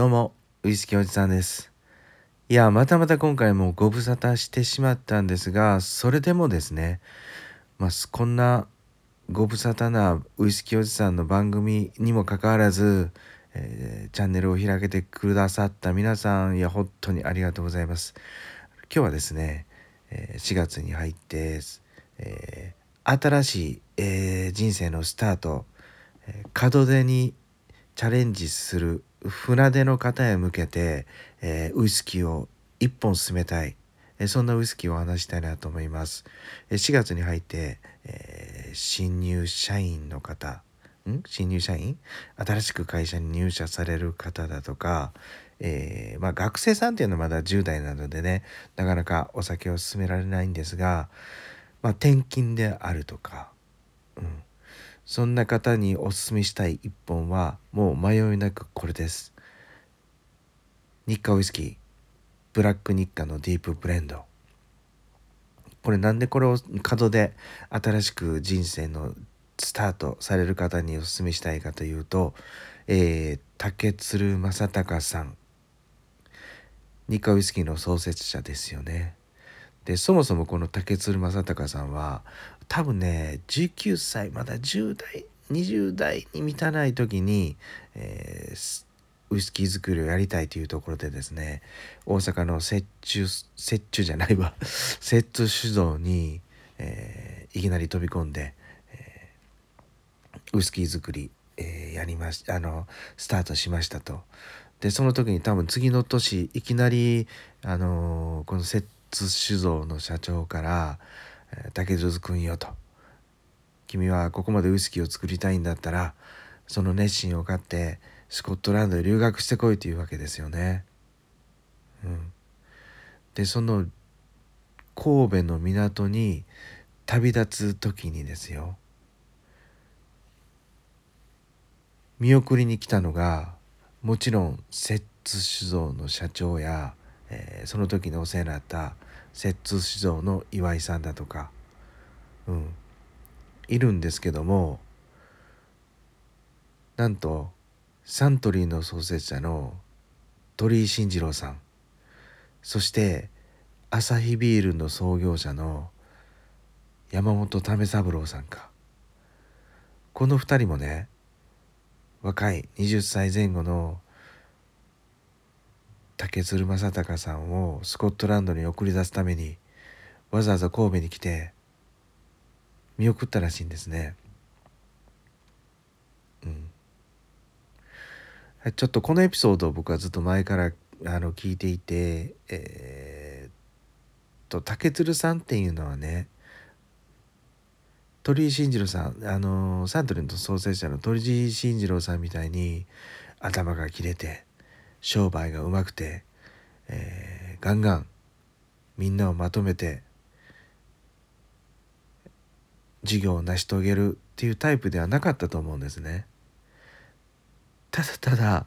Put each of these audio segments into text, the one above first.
どうも、ウイスキーおじさんです。いや、またまた今回もご無沙汰してしまったんですが、それでもですね、まあ、こんなご無沙汰なウイスキーおじさんの番組にもかかわらず、えー、チャンネルを開けてくださった皆さん、いや、本当にありがとうございます。今日はですね、え4月に入って、えー、新しい、えー、人生のスタート、え門出にチャレンジする船出の方へ向けて、えー、ウイスキーを一本進めたい、えー、そんなウイスキーを話したいなと思います。えー、4月に入って、え新入社員の方ん？新入社員？新しく会社に入社される方だとか、えまあ、学生さんっていうのはまだ10代なのでねなかなかお酒を勧められないんですが、まあ、転勤であるとか、うん、そんな方におすすめしたい一本はもう迷いなくこれです。日課ウイスキー。ブラック日課のディープブレンド。これなんでこれを角で新しく人生のスタートされる方におすすめしたいかというと、えー、竹鶴正隆さん。日課ウイスキーの創設者ですよね。でそもそもこの竹鶴正隆さんは多分ね19歳まだ10代20代に満たない時に、えー、ウイスキー作りをやりたいというところでですね大阪の雪中雪中じゃないわ 雪中酒造に、えー、いきなり飛び込んで、えー、ウイスキー作り、えー、やりましあのスタートしましたと。でその時に多分次の年いきなり、あのこの雪中酒造の社長から「竹津君よ」と「君はここまでウイスキーを作りたいんだったらその熱心を買ってスコットランドへ留学してこい」というわけですよね。うん、でその神戸の港に旅立つ時にですよ。見送りに来たのがもちろん摂津酒造の社長やえー、その時にお世話になった摂津酒造の岩井さんだとか、うん、いるんですけどもなんとサントリーの創設者の鳥居慎次郎さんそしてアサヒビールの創業者の山本為三郎さんか。この2人もね若い20歳前後の竹鶴正隆さんをスコットランドに送り出すためにわざわざ神戸に来て見送ったらしいんですね。うん、ちょっとこのエピソードを僕はずっと前からあの聞いていて、えー、と竹鶴さんっていうのはね鳥居慎次郎さんあのサントリーの創設者の鳥居慎次郎さんみたいに頭が切れて商売がうまくて、えー、ガンガンみんなをまとめて事業を成し遂げるっていうタイプではなかったと思うんですね。ただただ、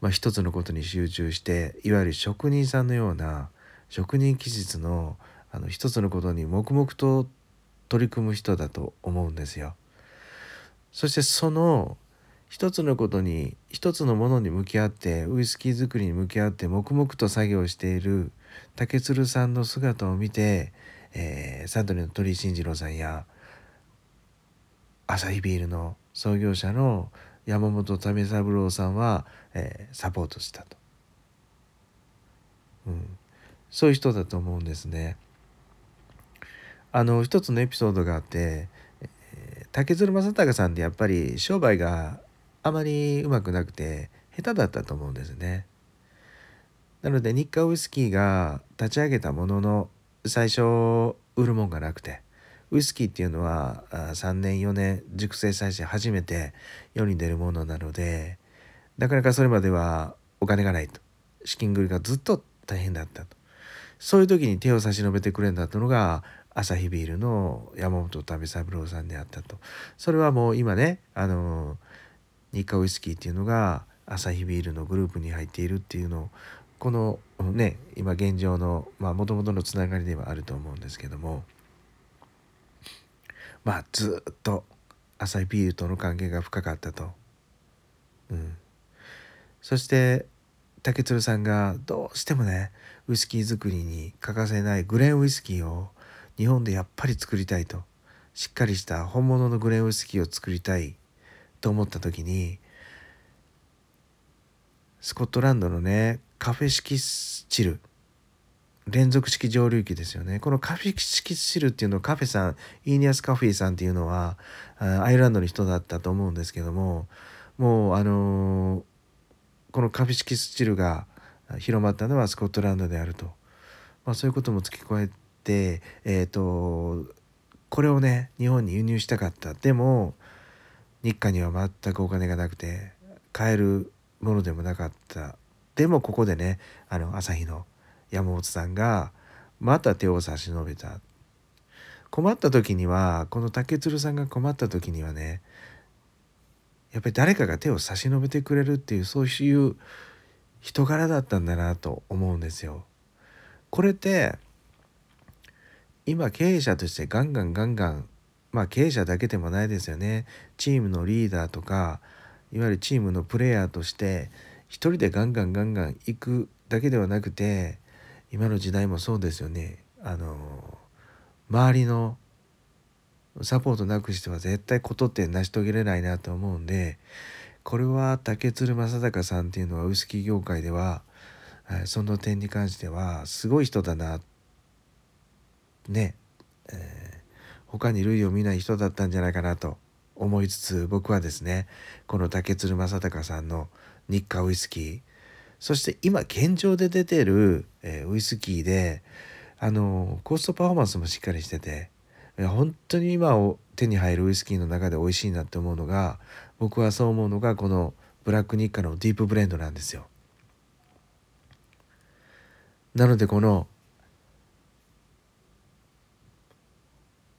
まあ、一つのことに集中していわゆる職人さんのような職人気質のあの一つのことに黙々と取り組む人だと思うんですよ。そしてその一つのことに一つのものに向き合ってウイスキー作りに向き合って黙々と作業している竹鶴さんの姿を見て、えー、サントリーの鳥居慎次郎さんやアサヒビールの創業者の山本為三郎さんは、えー、サポートしたと、うん、そういう人だと思うんですね。あの一つのエピソードがあって、えー、竹鶴正隆さんってやっぱり商売があまりうまくなくて下手だったと思うんですね。なので日課ウイスキーが立ち上げたものの最初売るもんがなくてウイスキーっていうのは3年4年熟成させて初めて世に出るものなのでなかなかそれまではお金がないと資金繰りがずっと大変だったとそういう時に手を差し伸べてくれんだったのがアサヒビールの山本為三郎さんであったとそれはもう今ねあの日課ウイスキーっていうのがアサヒビールのグループに入っているっていうのをこのね今現状のもともとのつながりではあると思うんですけどもまあずっとアサヒビールとの関係が深かったと。うん、そして竹鶴さんがどうしてもねウイスキー作りに欠かせないグレーンウイスキーを日本でやっぱり作りたいと。しっかりした本物のグレーンウイスキーを作りたい。と思った時にスコットランドのねカフェ式スチル連続式蒸留機ですよね。このカフェ式スチルっていうのカフェさんイーニアスカフェさんっていうのはアイルランドの人だったと思うんですけどももうあのー、このカフェ式スチルが広まったのはスコットランドであると、まあ、そういうことも付け加えてえっ、ー、とこれをね日本に輸入したかった。でも日韓には全くお金がなくて買えるものでもなかったでもここでねあの朝日の山本さんがまた手を差し伸べた困った時にはこの竹鶴さんが困った時にはねやっぱり誰かが手を差し伸べてくれるっていうそういう人柄だったんだなと思うんですよ。これって今経営者としてガンガンガンガンまあ経営者だけでもないですよね。チームのリーダーとかいわゆるチームのプレイヤーとして一人でガンガンガンガン行くだけではなくて今の時代もそうですよね。あの周りのサポートなくしては絶対ことって成し遂げれないなと思うんでこれは竹鶴正隆さんっていうのはウイスキー業界ではその点に関してはすごい人だな。ね、えー、他に類を見ない人だったんじゃないかなと思いつつ僕はですねこの竹鶴正隆さんの日課ウイスキーそして今現状で出てる、えー、ウイスキーであのコストパフォーマンスもしっかりしてて本当に今を手に入るウイスキーの中で美味しいなって思うのが僕はそう思うのがこのブラックニッカのディープブレンドなんですよ。なのでこの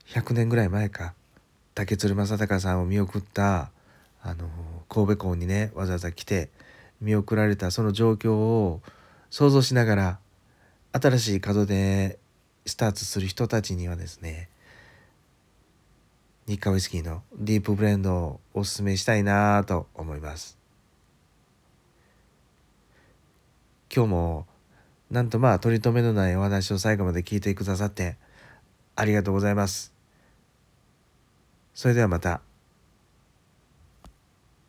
100年ぐらい前か。竹鶴正隆さんを見送ったあの神戸港にねわざわざ来て見送られたその状況を想像しながら新しい門でスタートする人たちにはですね日課ウイスキーのディープブレンドをおすすめしたいなと思います。今日もなんとまあ取り留めのないお話を最後まで聞いてくださってありがとうございます。それではまた。